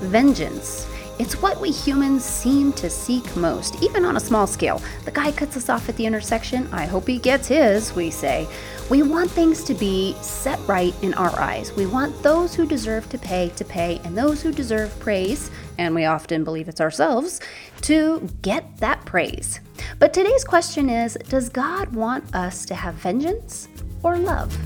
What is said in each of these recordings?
vengeance. It's what we humans seem to seek most, even on a small scale. The guy cuts us off at the intersection. I hope he gets his, we say. We want things to be set right in our eyes. We want those who deserve to pay to pay, and those who deserve praise, and we often believe it's ourselves, to get that praise. But today's question is Does God want us to have vengeance or love?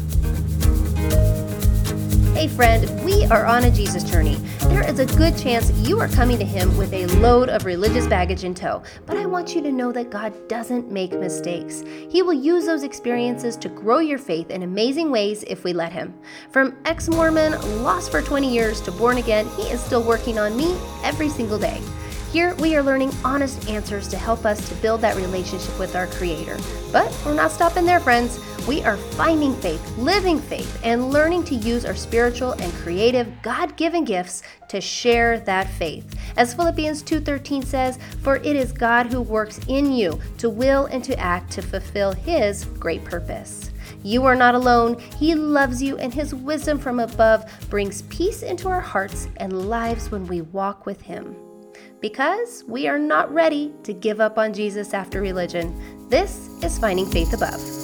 Hey, friend, we are on a Jesus journey. There is a good chance you are coming to Him with a load of religious baggage in tow. But I want you to know that God doesn't make mistakes. He will use those experiences to grow your faith in amazing ways if we let Him. From ex Mormon, lost for 20 years, to born again, He is still working on me every single day. Here, we are learning honest answers to help us to build that relationship with our Creator. But we're not stopping there, friends. We are finding faith, living faith, and learning to use our spiritual and creative God-given gifts to share that faith. As Philippians 2:13 says, "For it is God who works in you to will and to act to fulfill his great purpose." You are not alone. He loves you, and His wisdom from above brings peace into our hearts and lives when we walk with Him. Because we are not ready to give up on Jesus after religion. This is Finding Faith Above.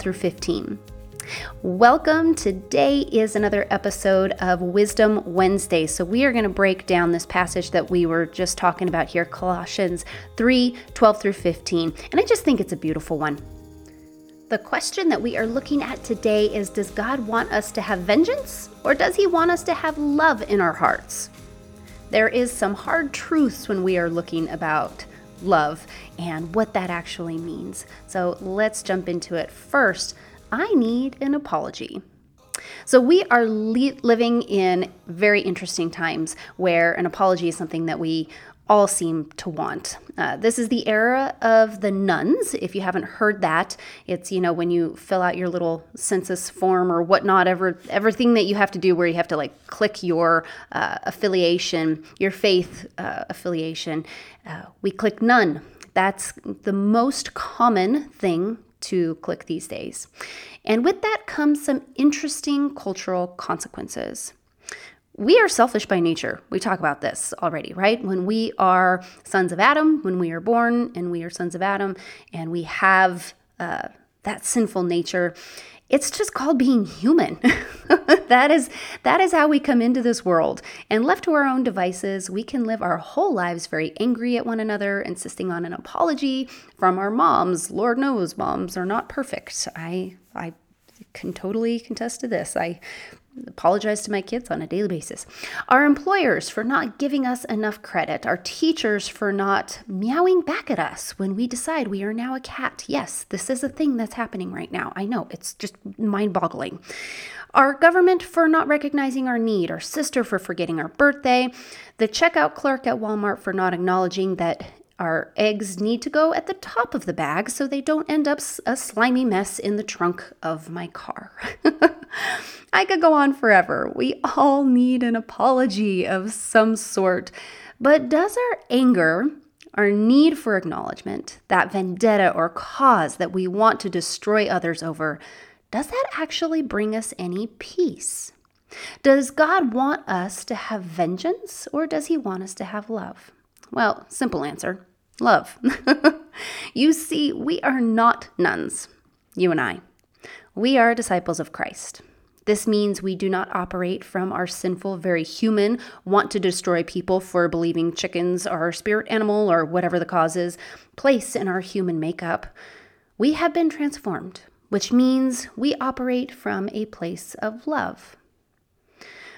through 15. Welcome. Today is another episode of Wisdom Wednesday. So, we are going to break down this passage that we were just talking about here, Colossians 3 12 through 15. And I just think it's a beautiful one. The question that we are looking at today is Does God want us to have vengeance or does He want us to have love in our hearts? There is some hard truths when we are looking about love and what that actually means. So let's jump into it. First, I need an apology. So, we are li- living in very interesting times where an apology is something that we all seem to want. Uh, this is the era of the nones. If you haven't heard that, it's you know when you fill out your little census form or whatnot, ever everything that you have to do where you have to like click your uh, affiliation, your faith uh, affiliation. Uh, we click none. That's the most common thing to click these days. And with that comes some interesting cultural consequences. We are selfish by nature. We talk about this already, right? When we are sons of Adam, when we are born and we are sons of Adam, and we have uh, that sinful nature, it's just called being human. that is that is how we come into this world. And left to our own devices, we can live our whole lives very angry at one another, insisting on an apology from our moms. Lord knows moms are not perfect. I I can totally contest to this. I apologize to my kids on a daily basis. Our employers for not giving us enough credit. Our teachers for not meowing back at us when we decide we are now a cat. Yes, this is a thing that's happening right now. I know, it's just mind boggling. Our government for not recognizing our need, our sister for forgetting our birthday, the checkout clerk at Walmart for not acknowledging that our eggs need to go at the top of the bag so they don't end up a slimy mess in the trunk of my car. I could go on forever. We all need an apology of some sort. But does our anger, our need for acknowledgement, that vendetta or cause that we want to destroy others over, does that actually bring us any peace? Does God want us to have vengeance or does he want us to have love? Well, simple answer love. you see, we are not nones, you and I. We are disciples of Christ. This means we do not operate from our sinful, very human, want to destroy people for believing chickens are our spirit animal or whatever the cause is, place in our human makeup. We have been transformed, which means we operate from a place of love.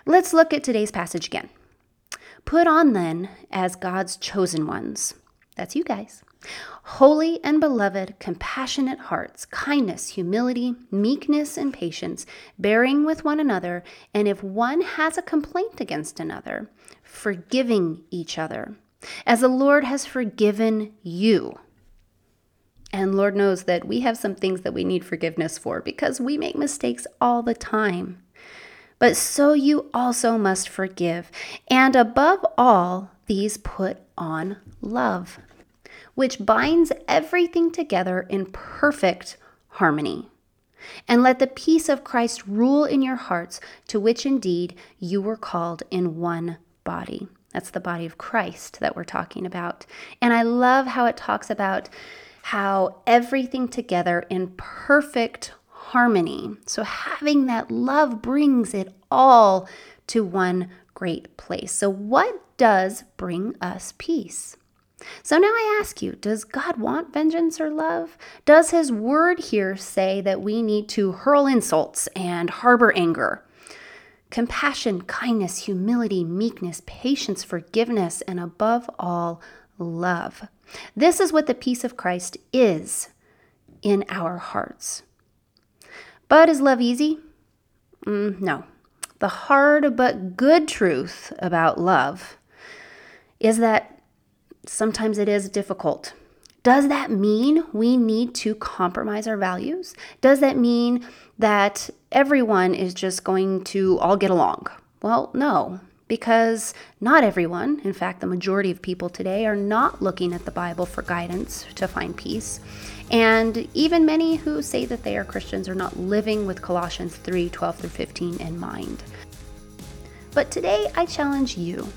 Let's look at today's passage again. Put on then as God's chosen ones that's you guys. Holy and beloved, compassionate hearts, kindness, humility, meekness, and patience, bearing with one another, and if one has a complaint against another, forgiving each other, as the Lord has forgiven you. And Lord knows that we have some things that we need forgiveness for because we make mistakes all the time. But so you also must forgive. And above all, these put on love, which binds everything together in perfect harmony. And let the peace of Christ rule in your hearts, to which indeed you were called in one body. That's the body of Christ that we're talking about. And I love how it talks about how everything together in perfect harmony. So having that love brings it all to one great place. So, what does bring us peace? So now I ask you, does God want vengeance or love? Does his word here say that we need to hurl insults and harbor anger? Compassion, kindness, humility, meekness, patience, forgiveness, and above all, love. This is what the peace of Christ is in our hearts. But is love easy? Mm, no. The hard but good truth about love is that sometimes it is difficult. Does that mean we need to compromise our values? Does that mean that everyone is just going to all get along? Well, no because not everyone, in fact, the majority of people today, are not looking at the Bible for guidance to find peace. And even many who say that they are Christians are not living with Colossians 3 12 through 15 in mind. But today I challenge you.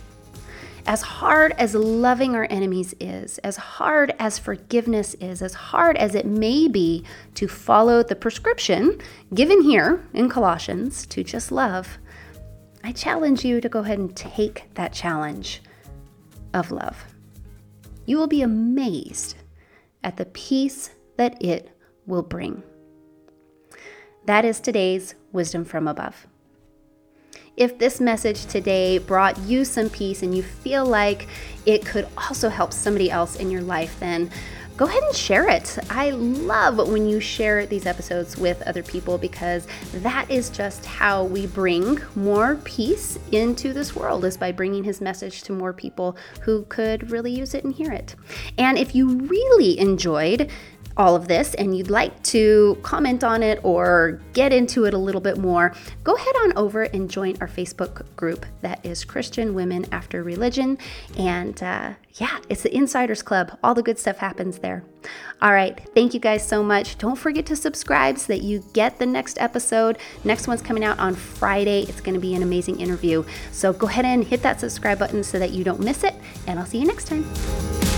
As hard as loving our enemies is, as hard as forgiveness is, as hard as it may be to follow the prescription given here in Colossians to just love, I challenge you to go ahead and take that challenge of love. You will be amazed at the peace that it will bring. That is today's wisdom from above. If this message today brought you some peace and you feel like it could also help somebody else in your life, then go ahead and share it. I love when you share these episodes with other people because that is just how we bring more peace into this world is by bringing his message to more people who could really use it and hear it. And if you really enjoyed all of this and you'd like to comment on it or get into it a little bit more, go head on over and join our Facebook group that is Christian Women After Religion. And uh, yeah, it's the Insiders Club. All the good stuff happens there. All right. Thank you guys so much. Don't forget to subscribe so that you get the next episode. Next one's coming out on Friday. It's going to be an amazing interview. So go ahead and hit that subscribe button so that you don't miss it. And I'll see you next time.